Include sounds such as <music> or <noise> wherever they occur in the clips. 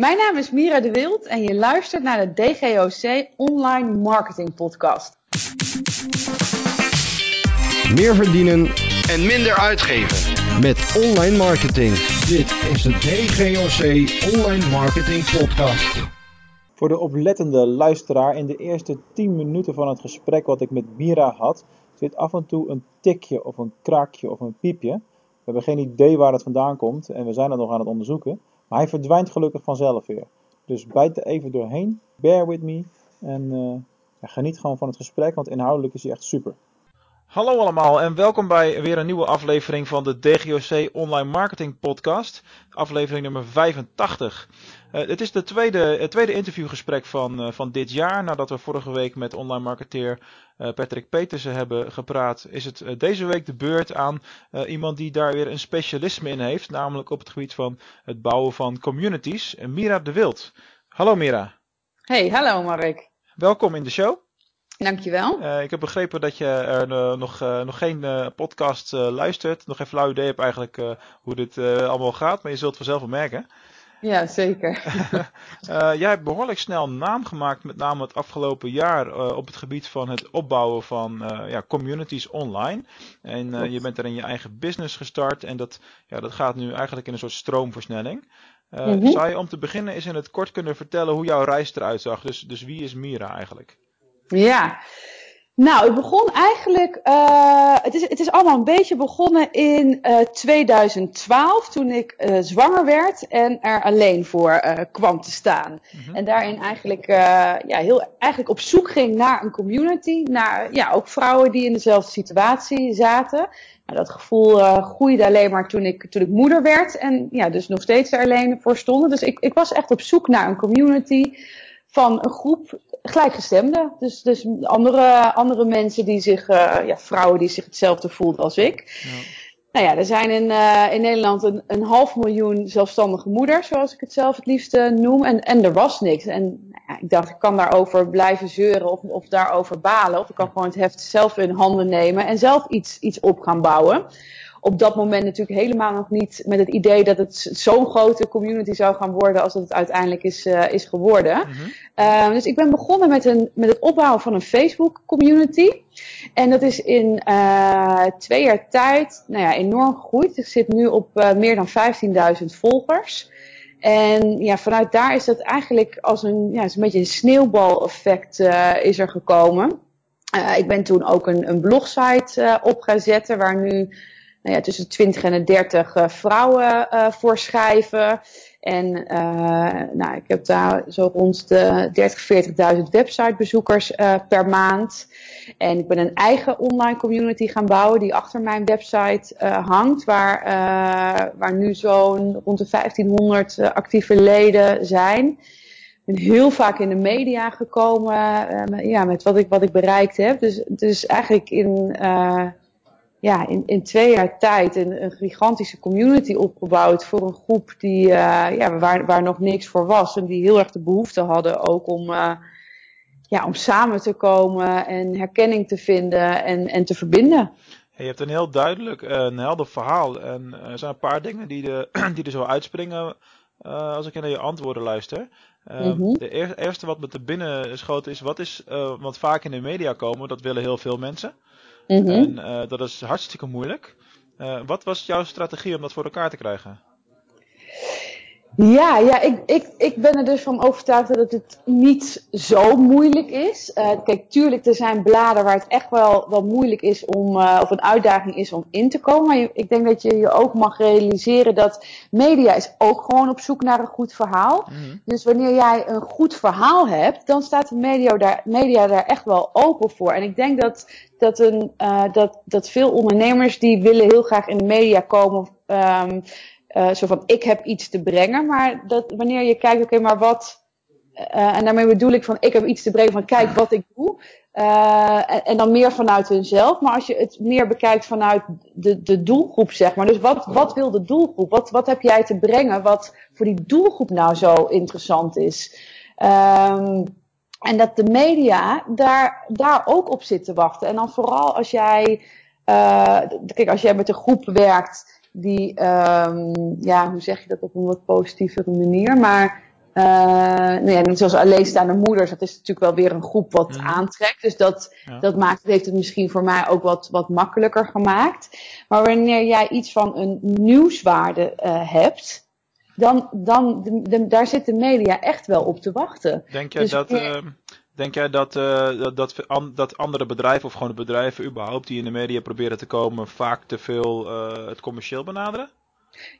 Mijn naam is Mira de Wild en je luistert naar de DGOC Online Marketing Podcast. Meer verdienen en minder uitgeven. met online marketing. Dit is de DGOC Online Marketing Podcast. Voor de oplettende luisteraar, in de eerste 10 minuten van het gesprek wat ik met Mira had, zit af en toe een tikje of een kraakje of een piepje. We hebben geen idee waar het vandaan komt en we zijn het nog aan het onderzoeken. Maar hij verdwijnt gelukkig vanzelf weer. Dus bijt er even doorheen, bear with me en eh, geniet gewoon van het gesprek, want inhoudelijk is hij echt super. Hallo allemaal en welkom bij weer een nieuwe aflevering van de DGOC Online Marketing Podcast. Aflevering nummer 85. Uh, het is de tweede, het tweede interviewgesprek van, uh, van dit jaar. Nadat we vorige week met online marketeer uh, Patrick Petersen hebben gepraat, is het deze week de beurt aan iemand die daar weer een specialisme in heeft. Namelijk op het gebied van het bouwen van communities. Mira de Wild. Hallo Mira. Hey, hallo Mark. Welkom in de show. Dankjewel. Uh, ik heb begrepen dat je er uh, nog, uh, nog geen podcast luistert. Nog geen flauw idee hebt eigenlijk hoe dit allemaal gaat, maar je zult het vanzelf wel merken. Ja, zeker. <laughs> jij hebt behoorlijk snel naam gemaakt, met name het afgelopen jaar, op het gebied van het opbouwen van ja, communities online. En je bent er in je eigen business gestart en dat, ja, dat gaat nu eigenlijk in een soort stroomversnelling. Mm -hmm. Zou je om te beginnen eens in het kort kunnen vertellen hoe jouw reis eruit zag? Dus, dus wie is Mira eigenlijk? Ja, nou, het begon eigenlijk, uh, het, is, het is allemaal een beetje begonnen in uh, 2012, toen ik uh, zwanger werd en er alleen voor kwam te staan. Mm -hmm. En daarin eigenlijk, ja, heel, eigenlijk op zoek ging naar een community, naar ja, ook vrouwen die in dezelfde situatie zaten. Nou, dat gevoel groeide alleen maar toen ik, toen ik moeder werd en ja, dus nog steeds er alleen voor stonden. Dus ik, ik was echt op zoek naar een community van een groep gelijkgestemden. Dus, dus andere, andere mensen die zich, uh, ja, vrouwen die zich hetzelfde voelden als ik. Ja. Nou ja, er zijn in, uh, in Nederland een, een half miljoen zelfstandige moeders, zoals ik het zelf het liefste noem. En, en er was niks. En nou ja, ik dacht, ik kan daarover blijven zeuren of, of daarover balen. Of ik kan gewoon het heft zelf in handen nemen en zelf iets, iets op gaan bouwen op dat moment natuurlijk helemaal nog niet met het idee dat het zo'n grote community zou gaan worden als het uiteindelijk is, uh, is geworden. Mm -hmm. uh, dus ik ben begonnen met, een, met het opbouwen van een Facebook community. En dat is in uh, twee jaar tijd nou ja, enorm gegroeid. Ik zit nu op meer dan 15.000 volgers. En ja, vanuit daar is dat eigenlijk als een, ja, is een beetje een sneeuwbaleffect is er gekomen. ik ben toen ook een, een blogsite op gaan zetten waar nu nou ja, tussen de 20 en de 30 uh, vrouwen uh, voor schrijven. En uh, nou, ik heb daar zo rond de 30, 40.000 websitebezoekers per maand. En ik ben een eigen online community gaan bouwen die achter mijn website hangt. Waar, waar nu zo'n rond de 1500 actieve leden zijn. Ik ben heel vaak in de media gekomen ja, met wat ik, wat ik bereikt heb. Dus, dus eigenlijk in ja, in, in twee jaar tijd een, een gigantische community opgebouwd voor een groep die, uh, ja, waar, waar nog niks voor was. En die heel erg de behoefte hadden ook om, uh, ja, om samen te komen en herkenning te vinden en, en te verbinden. Je hebt een heel duidelijk, een helder verhaal. En er zijn een paar dingen die, de, <clears throat> die er zo uitspringen uh, als ik naar je antwoorden luister. Uh, mm -hmm. De eerste wat me te binnen schoot is, wat is, uh, want vaak in de media komen, dat willen heel veel mensen. -hmm. En uh, dat is hartstikke moeilijk. Uh, wat was jouw strategie om dat voor elkaar te krijgen? Ja, ja ik, ik, ik ben er dus van overtuigd dat het niet zo moeilijk is. Uh, kijk, tuurlijk, er zijn bladen waar het echt wel, wel moeilijk is om, uh, of een uitdaging is om in te komen. Maar je, ik denk dat je je ook mag realiseren dat media is ook gewoon op zoek naar een goed verhaal. Mm. Dus wanneer jij een goed verhaal hebt, dan staat de media daar, media daar echt wel open voor. En ik denk dat, dat, een, uh, dat, dat veel ondernemers die willen heel graag in de media komen. Um, uh, zo van ik heb iets te brengen, maar dat wanneer je kijkt, oké, maar wat, uh, en daarmee bedoel ik van ik heb iets te brengen van kijk wat ik doe, uh, en, dan meer vanuit hunzelf, maar als je het meer bekijkt vanuit de, de doelgroep, zeg maar, dus wat, wat wil de doelgroep, wat, wat heb jij te brengen wat voor die doelgroep nou zo interessant is? Um, en dat de media daar, daar ook op zit te wachten. En dan vooral als jij, kijk, als jij met een groep werkt die, um, ja, hoe zeg je dat op een wat positievere manier, maar Uh, nou ja, net zoals alleenstaande moeders, dat is natuurlijk wel weer een groep wat Mhm. aantrekt. Dus dat, Ja. dat maakt, heeft het misschien voor mij ook wat, wat makkelijker gemaakt. Maar wanneer jij iets van een nieuwswaarde uh, hebt, dan, dan de, de, daar zit de media echt wel op te wachten. Denk jij Dus dat, meer- eh, denk jij dat, eh, dat, dat, dat andere bedrijven, of gewoon de bedrijven überhaupt die in de media proberen te komen, vaak te veel eh, het commercieel benaderen?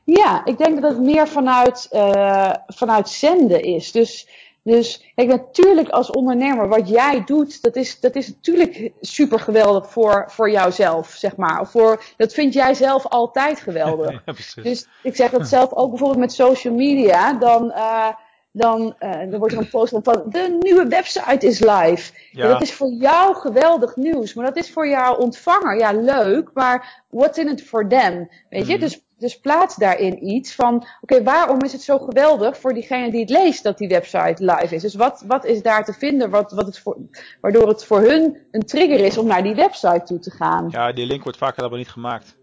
Ja, ik denk dat het meer vanuit, uh, vanuit zenden is. Dus, dus kijk, natuurlijk als ondernemer, wat jij doet, dat is, dat is natuurlijk super geweldig voor, voor jouzelf, zeg maar. Of voor, dat vind jij zelf altijd geweldig. <laughs> ja. Dus ik zeg dat zelf ook bijvoorbeeld met social media. Dan, uh, dan, uh, dan wordt er een post van de nieuwe website is live. Ja. Dat is voor jou geweldig nieuws, maar dat is voor jouw ontvanger ja leuk, maar what's in it for them? Weet je? Mhm. Dus, dus plaats daarin iets van, oké, okay, waarom is het zo geweldig voor diegene die het leest dat die website live is? Dus wat, wat is daar te vinden wat, wat het voor, waardoor het voor hun een trigger is om naar die website toe te gaan? Ja, die link wordt vaak helemaal niet gemaakt.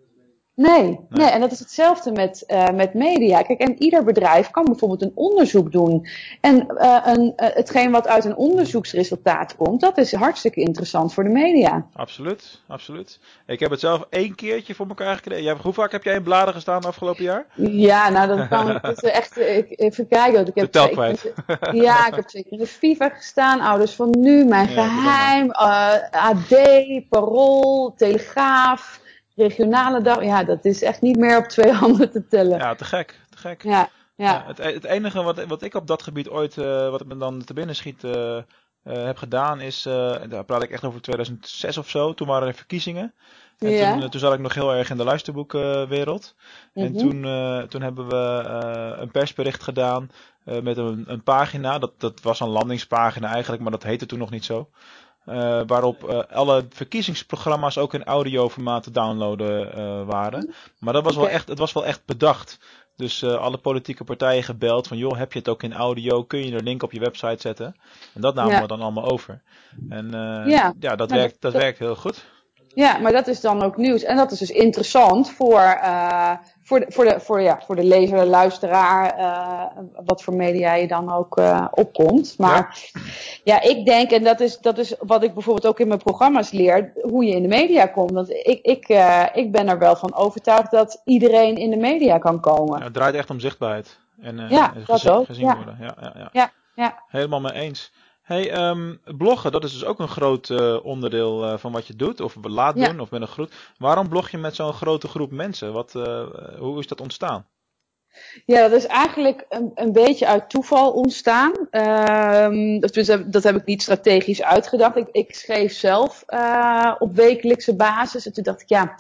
Nee, nee. nee, en dat is hetzelfde met, uh, met media. Kijk, en ieder bedrijf kan bijvoorbeeld een onderzoek doen. En uh, een, uh, hetgeen wat uit een onderzoeksresultaat komt, dat is hartstikke interessant voor de media. Absoluut, absoluut. Ik heb het zelf één keertje voor elkaar gekregen. Hoe vaak heb jij in bladen gestaan afgelopen jaar? Ja, nou, dat kan <laughs> dat is echt. Ik, even kijken. Ik heb kwijt. Ik, ja, ik heb twee keer in de FIFA gestaan. Ouders van nu, Mijn Ja, Geheim, AD, Parool, Telegraaf regionale dag, ja, dat is echt niet meer op twee handen te tellen. Ja, te gek, te gek. Ja, ja. Ja, het, het enige wat, wat ik op dat gebied ooit, uh, wat me dan te binnen schiet, uh, uh, heb gedaan is, daar praat ik echt over 2006 of zo, toen waren er verkiezingen. En ja. toen, toen zat ik nog heel erg in de luisterboekwereld. Mhm. En toen, toen hebben we een persbericht gedaan met een, een pagina, dat, dat was een landingspagina eigenlijk, maar dat heette toen nog niet zo. Uh, waarop uh, alle verkiezingsprogramma's ook in audioformaat te downloaden uh, waren. Maar dat was wel echt, het was wel echt bedacht. Dus alle politieke partijen gebeld van joh, heb je het ook in audio? Kun je er een link op je website zetten? En dat namen Ja. we dan allemaal over. En Ja. ja, dat, Nou, werkt, dat, dat- werkt heel goed. Ja, maar dat is dan ook nieuws. En dat is dus interessant voor, eh, voor, de, voor, de, voor, ja, voor de lezer, de luisteraar, eh, wat voor media je dan ook eh, opkomt. Maar ja. ik denk, en dat is, dat is wat ik bijvoorbeeld ook in mijn programma's leer, hoe je in de media komt. Want ik, ik, ik ben er wel van overtuigd dat iedereen in de media kan komen. Ja, het draait echt om zichtbaarheid. En Ja, gezien, dat ook, gezien worden. Ja, ja, ja. Ja, ja. Helemaal mee eens. Hey, ehm, bloggen, dat is dus ook een groot eh, onderdeel eh, van wat je doet, of laat Ja. doen, of met een groep. Waarom blog je met zo'n grote groep mensen? Wat, eh, hoe is dat ontstaan? Ja, dat is eigenlijk een, een beetje uit toeval ontstaan. Dat, dus, dat heb ik niet strategisch uitgedacht. Ik, ik schreef zelf op wekelijkse basis. En toen dacht ik, ja,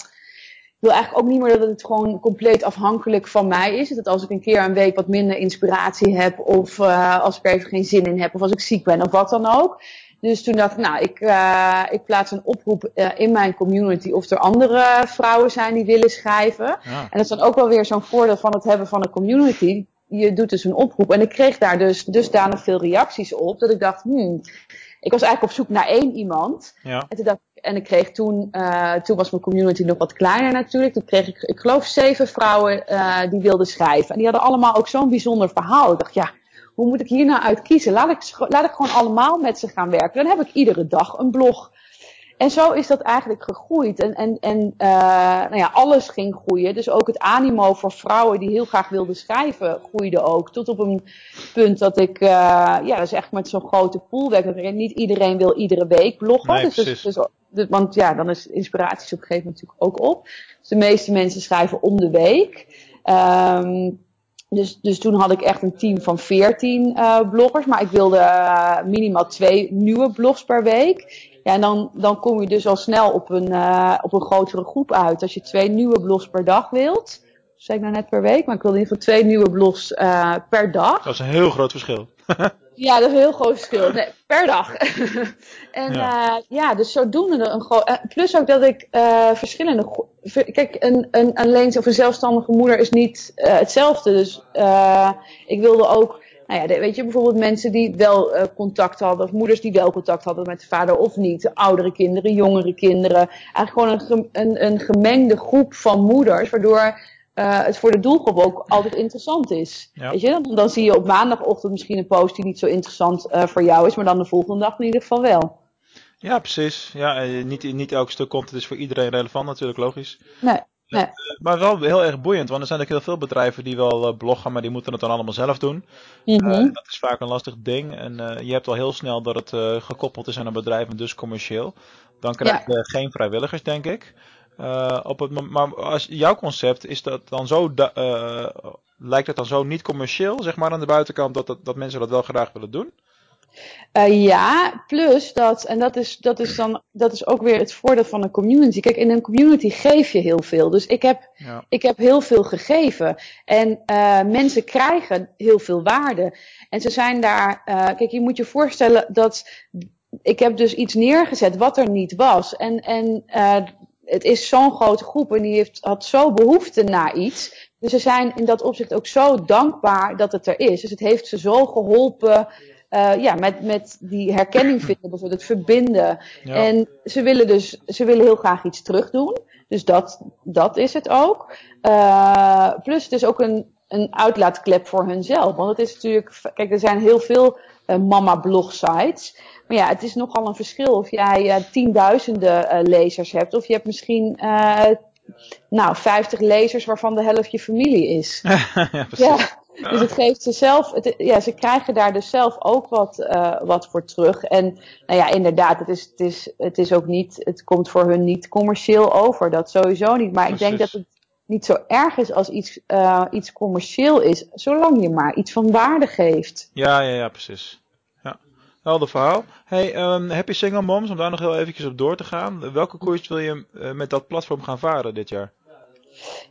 wil eigenlijk ook niet meer dat het gewoon compleet afhankelijk van mij is. Dat als ik een keer een week wat minder inspiratie heb, of eh, als ik er even geen zin in heb, of als ik ziek ben, of wat dan ook. Dus toen dacht ik, nou, ik, uh, ik plaats een oproep uh, in mijn community of er andere vrouwen zijn die willen schrijven. Ja. En dat is dan ook wel weer zo'n voordeel van het hebben van een community. Je doet dus een oproep. En ik kreeg daar dus dusdanig veel reacties op, dat ik dacht, hmm, ik was eigenlijk op zoek naar één iemand. Ja. En, toen dacht ik, en ik kreeg toen, uh, toen was mijn community nog wat kleiner natuurlijk. Toen kreeg ik, ik geloof, zeven vrouwen uh, die wilden schrijven. En die hadden allemaal ook zo'n bijzonder verhaal. Ik dacht, ja, hoe moet ik hier nou uit kiezen? Laat ik, laat ik gewoon allemaal met ze gaan werken. Dan heb ik iedere dag een blog. En zo is dat eigenlijk gegroeid. En, en, en uh, nou ja, alles ging groeien. Dus ook het animo voor vrouwen die heel graag wilden schrijven groeide ook. Tot op een punt dat ik, uh, ja, dat is echt met zo'n grote pool werk. Niet iedereen wil iedere week bloggen. Nee, dus, dus, dus, want ja, dan is inspiratie op een gegeven moment natuurlijk ook op. Dus de meeste mensen schrijven om de week. Um, dus, dus toen had ik echt een team van 14 uh, bloggers. Maar ik wilde uh, minimaal twee nieuwe blogs per week. Ja, en dan, dan kom je dus al snel op een, uh, op een grotere groep uit. Als je twee nieuwe blogs per dag wilt. Zei ik nou net per week. Maar ik wilde in ieder geval twee nieuwe blogs per dag. Dat is een heel groot verschil. <laughs> ja, dat is een heel groot verschil. <laughs> Nee, per dag. <laughs> en ja. Uh, ja, dus zodoende een groot... plus ook dat ik uh, verschillende... Kijk, een, een, een leens- of een zelfstandige moeder is niet uh, hetzelfde. Dus uh, ik wilde ook... Nou ja, weet je, bijvoorbeeld mensen die wel uh, contact hadden, of moeders die wel contact hadden met de vader of niet. Oudere kinderen, jongere kinderen. Eigenlijk gewoon een, een, een gemengde groep van moeders, waardoor uh, het voor de doelgroep ook altijd interessant is. Ja. Weet je? Dan, dan, zie je op maandagochtend misschien een post die niet zo interessant uh, voor jou is, maar dan de volgende dag in ieder geval wel. Ja, precies. Ja, niet, niet elk stuk content is voor iedereen relevant natuurlijk, logisch. Nee. Nee. Maar wel heel erg boeiend, want er zijn ook heel veel bedrijven die wel bloggen, maar die moeten het dan allemaal zelf doen. Mm -hmm. dat is vaak een lastig ding. En je hebt al heel snel dat het gekoppeld is aan een bedrijf en dus commercieel. Dan krijg je ja. geen vrijwilligers, denk ik. Uh, op het, maar als jouw concept is dat dan zo, uh, lijkt het dan zo niet commercieel, zeg maar aan de buitenkant, dat, dat, dat mensen dat wel graag willen doen? Uh, ja, plus dat, en dat is, dat is dan, dat is ook weer het voordeel van een community. Kijk, in een community geef je heel veel. Dus ik heb, ja. ik heb heel veel gegeven. En uh, mensen krijgen heel veel waarde. En ze zijn daar, uh, kijk, je moet je voorstellen dat, ik heb dus iets neergezet wat er niet was. En, en het is zo'n grote groep en die heeft, had zo behoefte naar iets. Dus ze zijn in dat opzicht ook zo dankbaar dat het er is. Dus het heeft ze zo geholpen. Uh, ja, met, met die herkenning vinden, bijvoorbeeld het verbinden. Ja. En ze willen dus, ze willen heel graag iets terugdoen. Dus dat, dat is het ook. Uh, plus het is ook een, een uitlaatklep voor hunzelf. Want het is natuurlijk, kijk, er zijn heel veel uh, mama blog sites. Maar ja, het is nogal een verschil of jij uh, tienduizenden uh, lezers hebt. Of je hebt misschien nou, 50 lezers waarvan de helft je familie is. <laughs> ja, ja, dus het geeft ze zelf, het, ja, ze krijgen daar dus zelf ook wat, wat voor terug. En nou ja, inderdaad, het is, het, is, het is ook niet, het komt voor hun niet commercieel over. Dat sowieso niet. Maar Precies. ik denk dat het niet zo erg is als iets, uh, iets commercieel is, zolang je maar iets van waarde geeft. Ja, ja, ja, precies. Helder verhaal. Hey, um, Happy Single Moms, om daar nog heel eventjes op door te gaan. Welke koers wil je uh, met dat platform gaan varen dit jaar?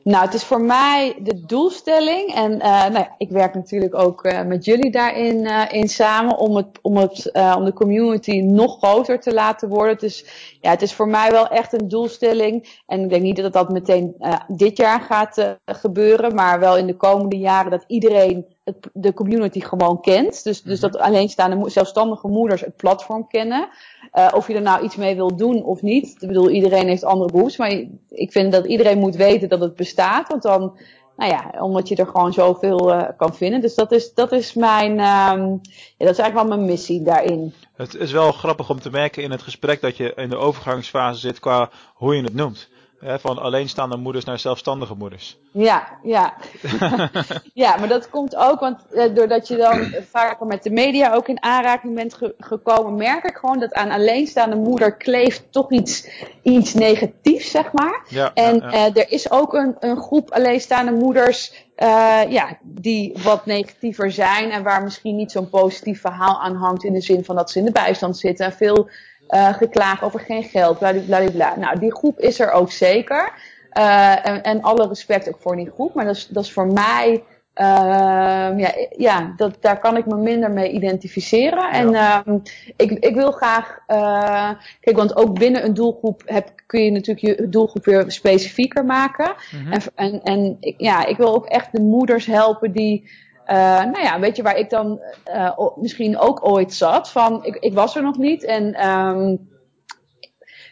Nou, het is voor mij de doelstelling. En uh, nou ja, ik werk natuurlijk ook uh, met jullie daarin uh, in samen om, het, om, het, om de community nog groter te laten worden. Dus ja, het is voor mij wel echt een doelstelling. En ik denk niet dat dat meteen dit jaar gaat gebeuren. Maar wel in de komende jaren dat iedereen het, de community gewoon kent. Dus, dus dat alleenstaande zelfstandige moeders het platform kennen. Uh, of je er nou iets mee wil doen of niet. Ik bedoel, iedereen heeft andere behoeftes. Maar ik vind dat iedereen moet weten dat het bestaat. Want dan, nou ja, omdat je er gewoon zoveel uh, kan vinden. Dus dat is, dat is mijn, um, ja, dat is eigenlijk wel mijn missie daarin. Het is wel grappig om te merken in het gesprek dat je in de overgangsfase zit qua hoe je het noemt. Hè, van alleenstaande moeders naar zelfstandige moeders. Ja, ja. <laughs> ja, maar dat komt ook, want eh, doordat je dan vaker met de media ook in aanraking bent ge gekomen, merk ik gewoon dat aan alleenstaande moeder kleeft toch iets, iets negatiefs, zeg maar. Ja, en ja, ja. Uh, er is ook een, een groep alleenstaande moeders uh, ja, die wat negatiever zijn en waar misschien niet zo'n positief verhaal aan hangt in de zin van dat ze in de bijstand zitten en veel uh, geklaagd over geen geld, bla. Nou, die groep is er ook zeker. Uh, en, en alle respect ook voor die groep. Maar dat is, dat is voor mij, uh, ja, ja dat, daar kan ik me minder mee identificeren. En ja. um, ik, ik wil graag, uh, kijk, want ook binnen een doelgroep heb, kun je natuurlijk je doelgroep weer specifieker maken. Mm -hmm. En, en, en ja, ik wil ook echt de moeders helpen die uh, nou ja, weet je waar ik dan uh, misschien ook ooit zat? Van, ik, ik was er nog niet en um,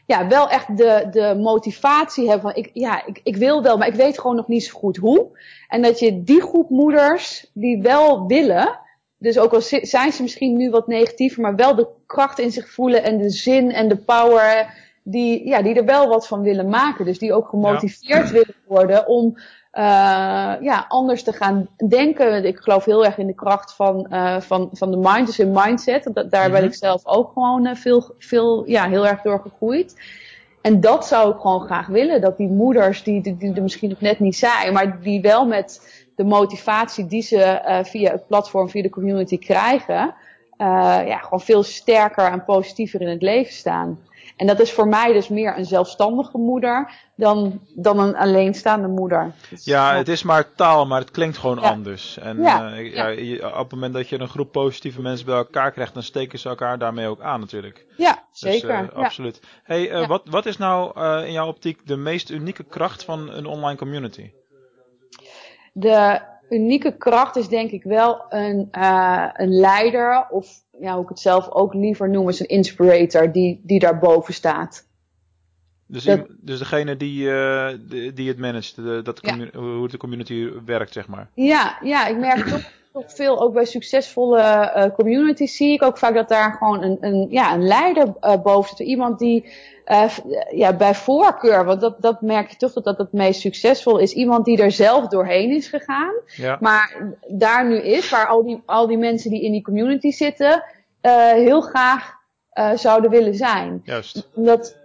ja, wel echt de, de motivatie hebben van, ik, ja, ik, ik wil wel, maar ik weet gewoon nog niet zo goed hoe. En dat je die groep moeders die wel willen, dus ook al zijn ze misschien nu wat negatiever, maar wel de kracht in zich voelen en de zin en de power, die, ja, die er wel wat van willen maken. Dus die ook gemotiveerd ja. willen worden om uh, ja, anders te gaan denken. Ik geloof heel erg in de kracht van, uh, van, van de mind, dus in mindset. Dat, daar ben ik zelf ook gewoon uh, veel, veel, ja, heel erg door gegroeid. En dat zou ik gewoon graag willen. Dat die moeders, die, die, die er misschien nog net niet zijn, maar die wel met de motivatie die ze via het platform, via de community krijgen, ja, gewoon veel sterker en positiever in het leven staan. En dat is voor mij dus meer een zelfstandige moeder dan, dan een alleenstaande moeder. Dus, ja, ja, het is maar taal, maar het klinkt gewoon ja. anders. En ja. Uh, ja. Je, op het moment dat je een groep positieve mensen bij elkaar krijgt, dan steken ze elkaar daarmee ook aan natuurlijk. Ja, zeker. Dus, uh, absoluut. Hey, uh, wat, wat is nou in jouw optiek de meest unieke kracht van een online community? De unieke kracht is denk ik wel een, een leider of ja, hoe ik het zelf ook liever noem, is een inspirator die, die daarboven staat. Dus, Dat- dus degene die, eh, die, die het managt, de, dat Ja. hoe de community werkt, zeg maar. Ja, ja, ik merk toch, toch veel, ook bij succesvolle eh, communities zie ik ook vaak dat daar gewoon een, een, ja, een leider eh, boven zit. Iemand die f- ja, bij voorkeur, want dat, dat merk je toch dat dat het meest succesvol is. Iemand die er zelf doorheen is gegaan, Ja. maar daar nu is, waar al die, al die mensen die in die community zitten, heel graag zouden willen zijn Juist. omdat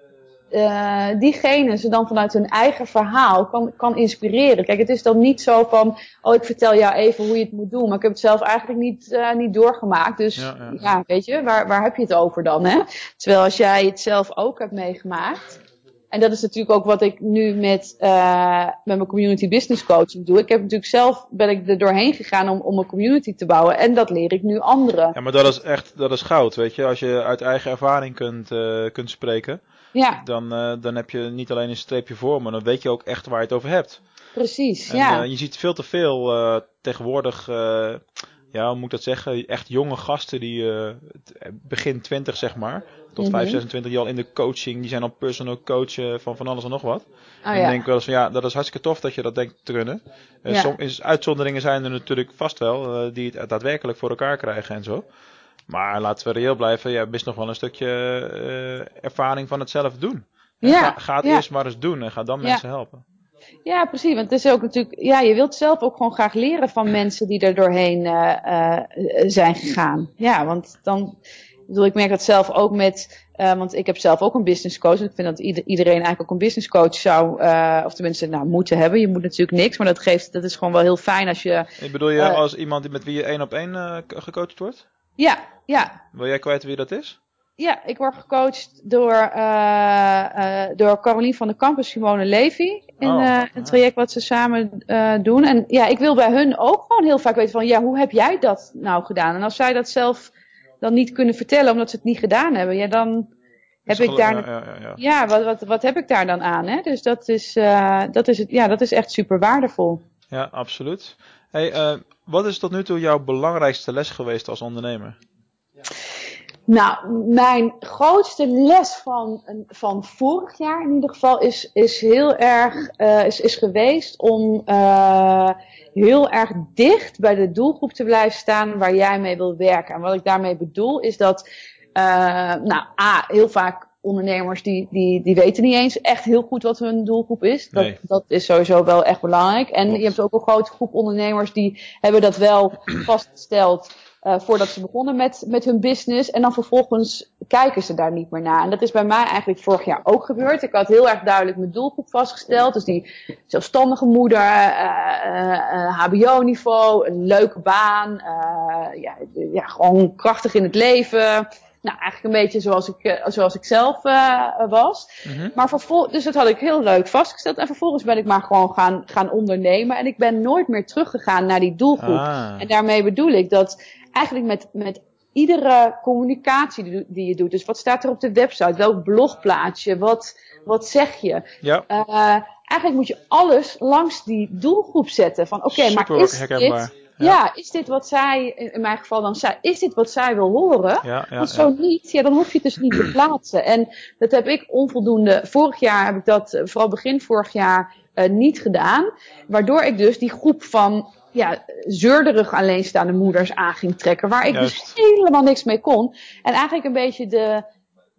eh, diegene ze dan vanuit hun eigen verhaal kan, kan inspireren. Kijk, het is dan niet zo van, oh, ik vertel jou even hoe je het moet doen, maar ik heb het zelf eigenlijk niet, eh, niet doorgemaakt. Dus Ja, ja, ja. weet je, waar, waar heb je het over dan, hè? Terwijl als jij het zelf ook hebt meegemaakt, en dat is natuurlijk ook wat ik nu met, eh, met mijn community business coaching doe. Ik heb natuurlijk zelf, ben ik er doorheen gegaan om, om een community te bouwen, en dat leer ik nu anderen. Ja, maar dat is echt, dat is goud, weet je. Als je uit eigen ervaring kunt, kunt spreken, Ja, dan, eh, dan heb je niet alleen een streepje voor, maar dan weet je ook echt waar je het over hebt. precies. En, ja. eh, je ziet veel te veel eh, tegenwoordig, ja, hoe moet ik dat zeggen, echt jonge gasten die begin 20 zeg maar, tot Mhm. 5, 26, die al in de coaching, die zijn al personal coach eh, van van alles en nog wat. Oh, en ja. dan denk ik wel eens van ja, dat is hartstikke tof dat je dat denkt te kunnen. Eh, Ja. som- is, uitzonderingen zijn er natuurlijk vast wel, die het daadwerkelijk voor elkaar krijgen en zo. Maar laten we reëel blijven, ja, best nog wel een stukje eh, ervaring van het zelf doen. En Ja, Ga, ga het ja. eerst maar eens doen en ga dan Ja. mensen helpen. Ja, precies. Want het is ook natuurlijk, ja, je wilt zelf ook gewoon graag leren van mensen die er doorheen eh, eh, zijn gegaan. Ja, want dan, ik bedoel, ik merk dat zelf ook met, want ik heb zelf ook een business coach. Ik vind dat ieder- iedereen eigenlijk ook een business coach zou, of tenminste, nou, moeten hebben. Je moet natuurlijk niks, maar dat geeft, dat is gewoon wel heel fijn als je, Ik bedoel je als iemand die- met wie je één op één gecoacht wordt? Ja, ja. Wil jij kwijt wie dat is? Ja, ik word gecoacht door, eh, eh, door Carolien van de Campus, Simone Levy. In Oh, eh, ja. een traject wat ze samen eh, doen. En ja, ik wil bij hun ook gewoon heel vaak weten van, ja, hoe heb jij dat nou gedaan? En als zij dat zelf dan niet kunnen vertellen omdat ze het niet gedaan hebben, ja, dan heb ik daar... Ja, ja, ja. Ja, wat, wat, wat heb ik daar dan aan? Hè? Dus dat is, eh, dat, is het, ja, dat is echt super waardevol. ja absoluut. Hey, eh, wat is tot nu toe jouw belangrijkste les geweest als ondernemer? Nou, mijn grootste les van, van vorig jaar in ieder geval is, is heel erg eh, is, is geweest om eh, heel erg dicht bij de doelgroep te blijven staan waar jij mee wil werken. En wat ik daarmee bedoel is dat, eh, nou, A, heel vaak ondernemers die, die, die weten niet eens echt heel goed wat hun doelgroep is. Dat, Nee. dat is sowieso wel echt belangrijk. En Klopt. je hebt ook een grote groep ondernemers die hebben dat wel <clears throat> vastgesteld eh, voordat ze begonnen met, met hun business. En dan vervolgens kijken ze daar niet meer naar. En dat is bij mij eigenlijk vorig jaar ook gebeurd. Ik had heel erg duidelijk mijn doelgroep vastgesteld. Dus die zelfstandige moeder, eh, eh, HBO-niveau, een leuke baan, ja, ja, gewoon krachtig in het leven. Nou, eigenlijk een beetje zoals ik, eh, zoals ik zelf eh, was. Mhm. Maar dus dat had ik heel leuk vastgesteld. En vervolgens ben ik maar gewoon gaan, gaan ondernemen. En ik ben nooit meer teruggegaan naar die doelgroep. Ah. En daarmee bedoel ik dat eigenlijk met, met iedere communicatie die, je doet. Dus wat staat er op de website? Welk blog plaats je? Wat, wat zeg je? Ja, Eh, eigenlijk moet je alles langs die doelgroep zetten. Van oké, maar is dit... Ja. is dit wat zij, in mijn geval dan zij, is dit wat zij wil horen? Ja, ja, Want ja. zo niet, ja, dan hoef je het dus niet te <clears throat> plaatsen. En dat heb ik onvoldoende. Vorig jaar heb ik dat, eh, vooral begin vorig jaar, eh, niet gedaan. Waardoor ik dus die groep van ja, zeurderig alleenstaande moeders aan ging trekken. Waar ik Juist. dus helemaal niks mee kon. En eigenlijk een beetje de,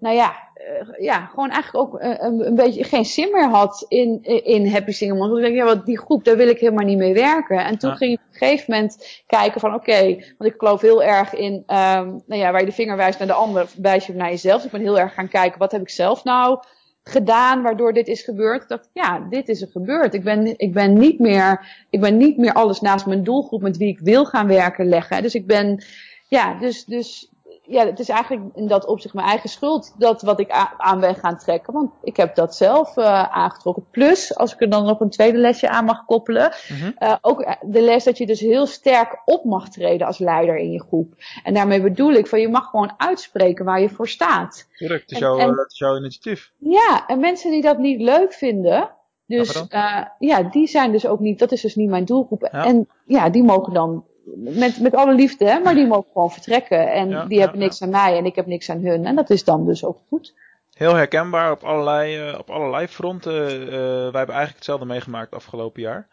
nou ja, eh, ja gewoon eigenlijk ook eh, een, een beetje geen zin meer had in, in Happy Single Moms. Want ik denk, ja, wat die groep, daar wil ik helemaal niet mee werken. En toen Ja. ging ik op een gegeven moment kijken van, oké, want ik geloof heel erg in, ehm, nou ja, waar je de vinger wijst naar de ander, wijs je naar jezelf. Dus ik ben heel erg gaan kijken, wat heb ik zelf nou gedaan waardoor dit is gebeurd? Ik dacht, ja, dit is er gebeurd. Ik ben, ik ben niet meer, ik ben niet meer alles naast mijn doelgroep met wie ik wil gaan werken leggen. Dus ik ben, ja, dus, dus, ja, het is eigenlijk in dat opzicht mijn eigen schuld dat wat ik aan ben gaan trekken. Want ik heb dat zelf eh, aangetrokken. Plus, als ik er dan nog een tweede lesje aan mag koppelen, Mhm. eh, ook eh, de les dat je dus heel sterk op mag treden als leider in je groep. En daarmee bedoel ik van je mag gewoon uitspreken waar je voor staat. Tuurlijk, het is En- jouw, en- het is jouw initiatief. Ja, en mensen die dat niet leuk vinden, dus ja, die zijn dus ook niet, dat is dus niet mijn doelgroep. Ja. En ja, die mogen dan, met, met alle liefde, hè, maar die mogen gewoon vertrekken. En Ja, die ja, hebben niks aan mij en ik heb niks aan hun. En dat is dan dus ook goed. heel herkenbaar op allerlei, op allerlei fronten. wij hebben eigenlijk hetzelfde meegemaakt afgelopen jaar.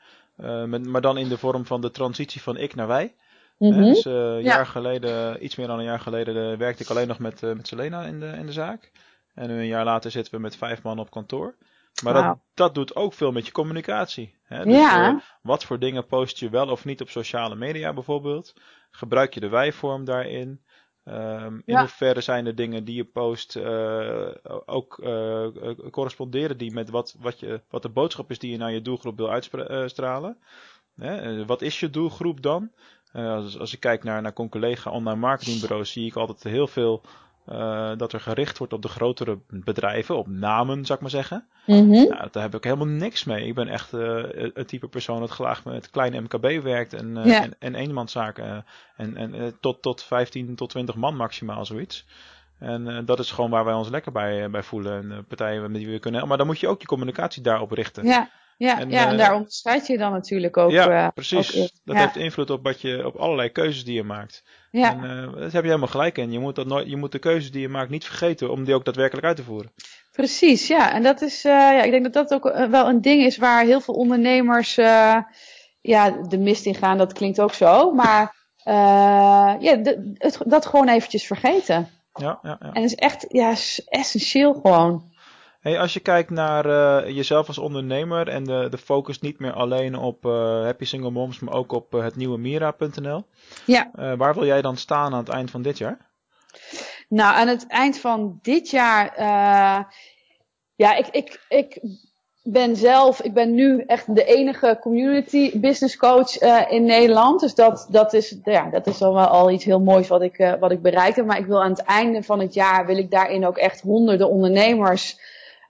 met, maar dan in de vorm van de transitie van ik naar wij. Mhm. Dus een jaar geleden, iets meer dan een jaar geleden, werkte ik alleen nog met, met Selena in de, in de zaak. En nu een jaar later zitten we met vijf man op kantoor. Maar dat, dat doet ook veel met je communicatie. Hè? Dus, ja. Uh, wat voor dingen post je wel of niet op sociale media bijvoorbeeld? Gebruik je de wijvorm daarin? Um, in Ja. hoeverre zijn de dingen die je post uh, ook uh, corresponderen die met wat, wat, je, wat de boodschap is die je naar je doelgroep wil uitstralen? Hè? wat is je doelgroep dan? als, als ik kijk naar, naar collega online marketingbureaus, zie ik altijd heel veel uh, dat er gericht wordt op de grotere bedrijven, op namen, zou ik maar zeggen. Mhm. Nou, daar heb ik helemaal niks mee. Ik ben echt uh, een type persoon dat graag met kleine MKB werkt en, uh, Ja. en, en eenmanszaken. en en tot, tot 15 tot 20 man maximaal zoiets. En dat is gewoon waar wij ons lekker bij, bij voelen. En partijen met die we kunnen. Maar dan moet je ook je communicatie daarop richten. Ja, ja, En, ja, en eh, daar onderscheid je dan natuurlijk ook. ja, eh, precies. ook. Dat ja. heeft invloed op, wat je, op allerlei keuzes die je maakt. ja. En uh, daar heb je helemaal gelijk in. Je moet, dat nooit, je moet de keuzes die je maakt niet vergeten om die ook daadwerkelijk uit te voeren. Precies, ja. En dat is, uh, ja, ik denk dat dat ook wel een ding is waar heel veel ondernemers ja, de mist in gaan. Dat klinkt ook zo. Maar ja, de, het, dat gewoon eventjes vergeten. Ja, ja, ja. En het is echt ja, essentieel gewoon. Hey, als je kijkt naar uh, jezelf als ondernemer en de, de focus niet meer alleen op uh, Happy Single Moms, maar ook op uh, het nieuwe Mira.nl. Ja. waar wil jij dan staan aan het eind van dit jaar? Nou, aan het eind van dit jaar, ja, ik, ik, ik ben zelf, ik ben nu echt de enige community business coach uh, in Nederland. Dus dat, dat, is, ja, dat is dan wel al iets heel moois wat ik, uh, wat ik bereikt heb. Maar ik wil aan het einde van het jaar, wil ik daarin ook echt honderden ondernemers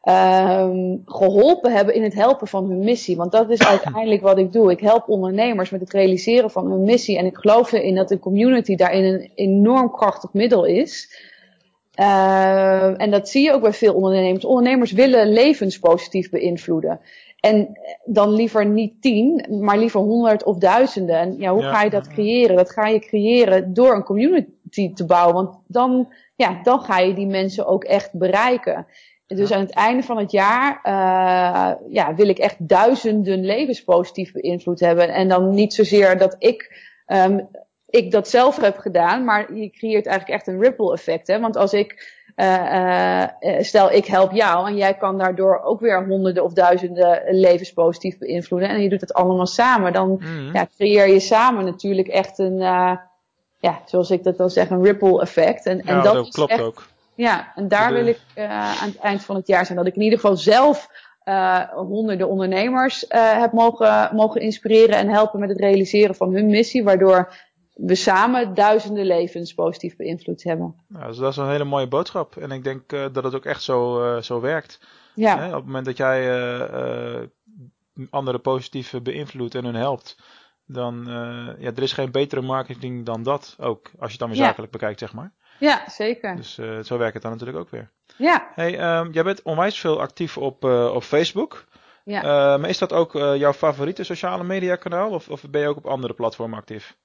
um, geholpen hebben in het helpen van hun missie. Want dat is uiteindelijk wat ik doe. Ik help ondernemers met het realiseren van hun missie. En ik geloof erin dat de community daarin een enorm krachtig middel is. Uh, en dat zie je ook bij veel ondernemers. Ondernemers willen levens positief beïnvloeden. En dan liever niet tien, maar liever honderd of duizenden. En ja, hoe Ja. ga je dat creëren? Dat ga je creëren door een community te bouwen. Want dan, ja, dan ga je die mensen ook echt bereiken. Dus aan het einde van het jaar uh, ja, wil ik echt duizenden levens positief beïnvloed hebben. En dan niet zozeer dat ik, um, ik dat zelf heb gedaan, maar je creëert eigenlijk echt een ripple effect. Hè? Want als ik, uh, uh, stel ik help jou en jij kan daardoor ook weer honderden of duizenden levens positief beïnvloeden. En je doet het allemaal samen, dan Mhm. ja, creëer je samen natuurlijk echt een, ja, zoals ik dat dan zeg, een ripple effect. En, en Ja, dat, dat klopt echt, ook. Ja, en daar wil ik uh, aan het eind van het jaar zijn. Dat ik in ieder geval zelf uh, honderden ondernemers uh, heb mogen, mogen inspireren en helpen met het realiseren van hun missie. Waardoor we samen duizenden levens positief beïnvloed hebben. Nou, dus dat is een hele mooie boodschap. En ik denk eh, dat het ook echt zo, eh, zo werkt. Ja, Hè? Op het moment dat jij eh, eh, anderen positief beïnvloedt en hun helpt, dan ja, er is geen betere marketing dan dat ook. Als je het dan weer Ja. zakelijk bekijkt, zeg maar. Ja zeker. Dus uh, zo werkt het dan natuurlijk ook weer. Ja, Hey, um, jij bent onwijs veel actief op, uh, op Facebook. ja. Uh, maar is dat ook uh, jouw favoriete sociale media kanaal? Of, of ben je ook op andere platformen actief?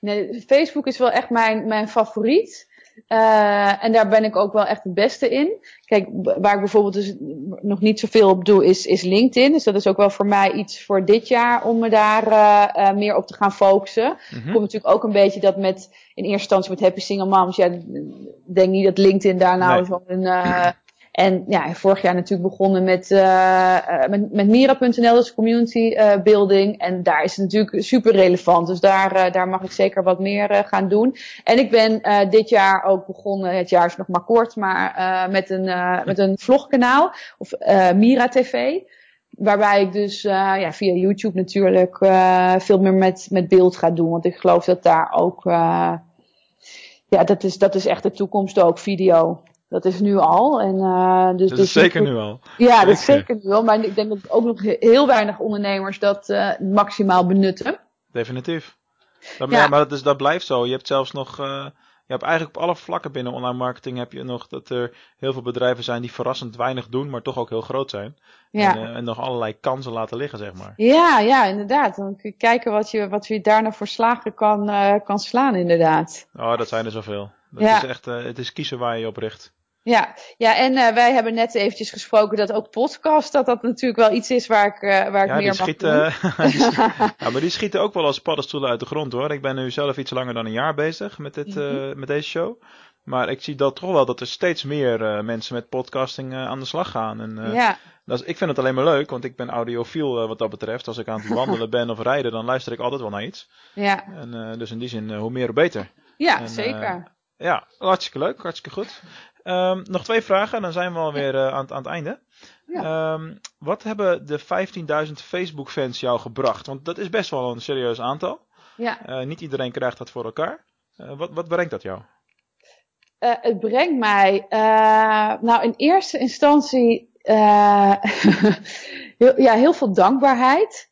Nee, Facebook is wel echt mijn, mijn favoriet. Uh, en daar ben ik ook wel echt het beste in. Kijk, waar ik bijvoorbeeld dus nog niet zoveel op doe, is, is LinkedIn. Dus dat is ook wel voor mij iets voor dit jaar om me daar uh, uh, meer op te gaan focussen. Mhm. Komt natuurlijk ook een beetje dat met, in eerste instantie met Happy Single Moms. Ja, ik denk niet dat LinkedIn daar nou Nee. zo'n en ja, vorig jaar natuurlijk begonnen met, uh, met, met Mira.nl, dus community uh, building. En daar is het natuurlijk super relevant. Dus daar, uh, daar mag ik zeker wat meer gaan doen. En ik ben dit jaar ook begonnen, het jaar is nog maar kort, maar met, een, met een vlogkanaal. Of Mira TV. Waarbij ik dus uh, ja, via YouTube natuurlijk uh, veel meer met, met beeld ga doen. Want ik geloof dat daar ook, uh, ja, dat is, dat is echt de toekomst ook, video. Dat is nu al. En, uh, dus, Dat dus is zeker nu al. Ja, dat is Zeker. nu al. Maar ik denk dat ook nog heel weinig ondernemers dat uh, maximaal benutten. Definitief. Dat, Ja. Maar dat, is, dat blijft zo. Je hebt zelfs nog. Uh, je hebt eigenlijk op alle vlakken binnen online marketing heb je nog dat er heel veel bedrijven zijn die verrassend weinig doen, maar toch ook heel groot zijn. Ja. En, uh, en nog allerlei kansen laten liggen, zeg maar. Ja, ja, inderdaad. Dan kun je kijken wat je, wat je daarna voor slagen kan, kan slaan, inderdaad. Oh, dat zijn er zoveel. Dat Ja. is echt, uh, het is kiezen waar je op richt. Ja, ja en uh, wij hebben net eventjes gesproken dat ook podcast, dat dat natuurlijk wel iets is waar ik, uh, waar ik ja, meer <laughs> die mag schiet, doen. <laughs> uh, die schiet, ja, maar die schieten ook wel als paddenstoelen uit de grond hoor. Ik ben nu zelf iets langer dan een jaar bezig met, dit, Mhm. met deze show. Maar ik zie dat toch wel dat er steeds meer mensen met podcasting aan de slag gaan. En, ja. dat is, ik vind het alleen maar leuk, want ik ben audiofiel wat dat betreft. Als ik aan het <laughs> wandelen ben of rijden, dan luister ik altijd wel naar iets. Ja, En, dus in die zin, hoe meer hoe beter. ja En, zeker. Ja, hartstikke leuk, hartstikke goed. Um, nog twee vragen, dan zijn we alweer uh, aan, aan het einde. Ja. Um, wat hebben de 15.000 Facebook-fans jou gebracht? Want dat is best wel een serieus aantal. Ja. Uh, niet iedereen krijgt dat voor elkaar. Uh, wat, wat brengt dat jou? Het brengt mij, nou in eerste instantie, <laughs> heel, ja, heel veel dankbaarheid.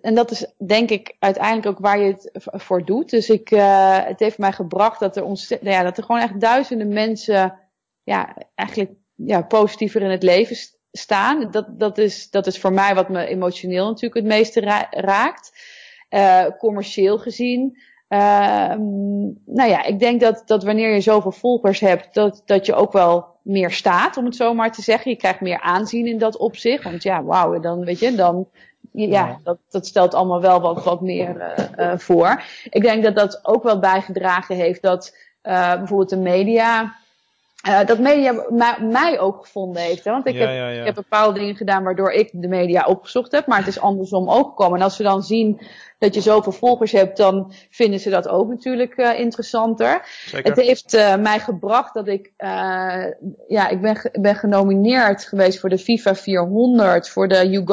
En dat is denk ik uiteindelijk ook waar je het voor doet. Dus ik, uh, het heeft mij gebracht dat er, ontst- ja, dat er gewoon echt duizenden mensen ja, eigenlijk ja, positiever in het leven st- staan. Dat, dat, is, dat is voor mij wat me emotioneel natuurlijk het meeste ra- raakt. Uh, commercieel gezien. Uh, nou ja, ik denk dat, dat wanneer je zoveel volgers hebt, dat, dat je ook wel meer staat, om het zo maar te zeggen. Je krijgt meer aanzien in dat opzicht. Want ja, wauw, dan weet je, dan ja, Dat, dat stelt allemaal wel wat, wat meer uh, uh, voor. Ik denk dat dat ook wel bijgedragen heeft dat uh, bijvoorbeeld de media. Uh, dat media mij, mij ook gevonden heeft. Hè? Want ik, Ja, heb, ja, ja. ik heb bepaalde dingen gedaan waardoor ik de media opgezocht heb. Maar het is andersom ook gekomen. En als ze dan zien dat je zoveel volgers hebt, dan vinden ze dat ook natuurlijk uh, interessanter. Zeker. Het heeft uh, mij gebracht dat ik, uh, ja, ik ben, ben genomineerd geweest voor de FIFA 400, voor de You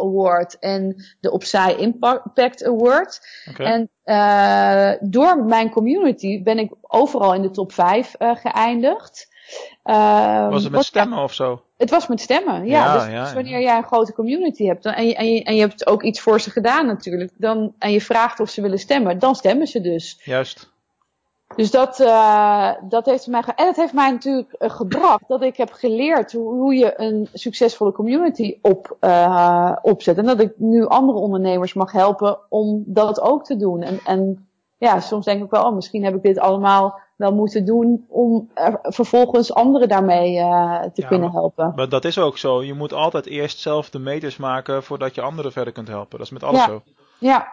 Award en de Opzij Impact Award. En door mijn community ben ik overal in de top 5 uh, geëindigd. Uh, Was het met stemmen of zo? Het was met stemmen, ja. Ja, dus, ja, dus wanneer jij een grote community hebt dan, en, je, en, je, en je hebt ook iets voor ze gedaan natuurlijk, dan, en je vraagt of ze willen stemmen, dan stemmen ze dus. Juist. Dus dat, uh, dat heeft mij, en het heeft mij natuurlijk uh, gebracht dat ik heb geleerd hoe, hoe je een succesvolle community op, uh, opzet. En dat ik nu andere ondernemers mag helpen om dat ook te doen. En, en ja, soms denk ik wel, oh, misschien heb ik dit allemaal wel moeten doen om er vervolgens anderen daarmee uh, te Ja, kunnen helpen. Maar dat is ook zo. Je moet altijd eerst zelf de meters maken voordat je anderen verder kunt helpen. Dat is met alles Ja. zo. Ja,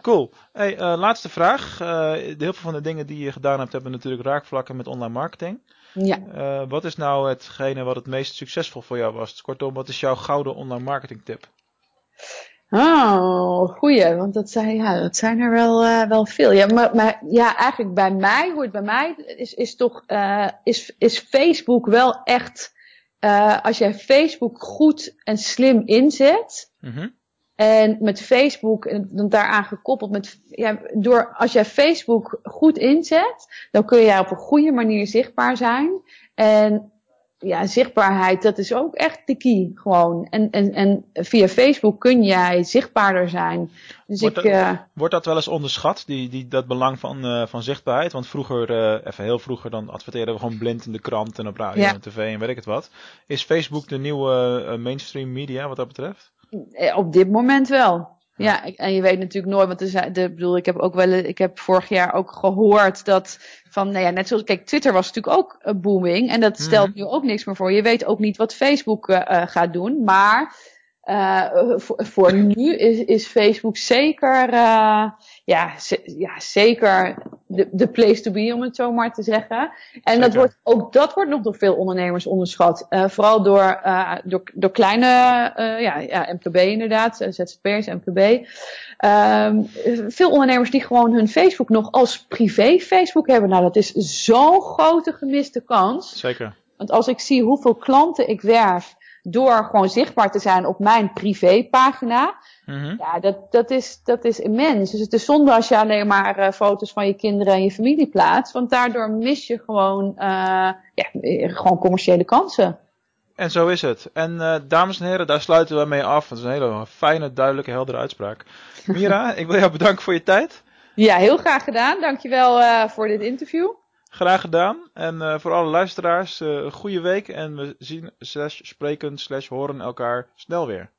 Cool. Hey, uh, laatste vraag. Uh, heel veel van de dingen die je gedaan hebt hebben natuurlijk raakvlakken met online marketing. ja. Wat is nou hetgene wat het meest succesvol voor jou was? Kortom, wat is jouw gouden online marketing tip? Oh, goeie, want dat zijn, ja, dat zijn er wel, uh, wel veel. Ja, maar, maar ja, eigenlijk bij mij, hoe het bij mij is, is toch, uh, is, is Facebook wel echt, uh, als jij Facebook goed en slim inzet, Mm -hmm. en met Facebook, en dan daaraan gekoppeld met, ja, door, als jij Facebook goed inzet, dan kun jij op een goede manier zichtbaar zijn. En ja, zichtbaarheid, dat is ook echt de key, gewoon. En, en, en via Facebook kun jij zichtbaarder zijn. Dus Wordt ik, dat- uh, Wordt dat wel eens onderschat, die, die, dat belang van, uh, van zichtbaarheid? Want vroeger, uh, even heel vroeger, dan adverteerden we gewoon blind in de krant en op radio Ja. en tv en weet ik het wat. Is Facebook de nieuwe mainstream media wat dat betreft? Eh, Op dit moment wel. Ja, en je weet natuurlijk nooit, want er zijn, de, bedoel, ik heb ook wel, ik heb vorig jaar ook gehoord dat van, nou ja, net zoals, kijk, Twitter was natuurlijk ook uh, booming en dat stelt Mhm. nu ook niks meer voor. Je weet ook niet wat Facebook uh, uh, gaat doen, maar uh, voor, voor nu is, is Facebook zeker, uh, ja, ja, zeker de, de place to be, om het zo maar te zeggen. En dat wordt, ook dat wordt nog door veel ondernemers onderschat. Uh, vooral door, uh, door, door kleine uh, ja, ja, MKB inderdaad, eh, ZZP'ers, MKB. Um, veel ondernemers die gewoon hun Facebook nog als privé Facebook hebben. Nou, dat is zo'n grote gemiste kans. Zeker. Want als ik zie hoeveel klanten ik werf door gewoon zichtbaar te zijn op mijn privépagina, Mhm. ja, dat, dat, is, dat is immens. Dus het is zonde als je alleen maar uh, foto's van je kinderen en je familie plaatst, want daardoor mis je gewoon, uh, ja, gewoon commerciële kansen. En zo is het. En uh, dames en heren, daar sluiten we mee af. Dat is een hele fijne, duidelijke, heldere uitspraak. Mira, <laughs> ik wil jou bedanken voor je tijd. Ja, heel graag gedaan. Dankjewel uh, voor dit interview. Graag gedaan. En uh, voor alle luisteraars, uh, een goede week. En we zien, slash spreken, slash horen elkaar snel weer.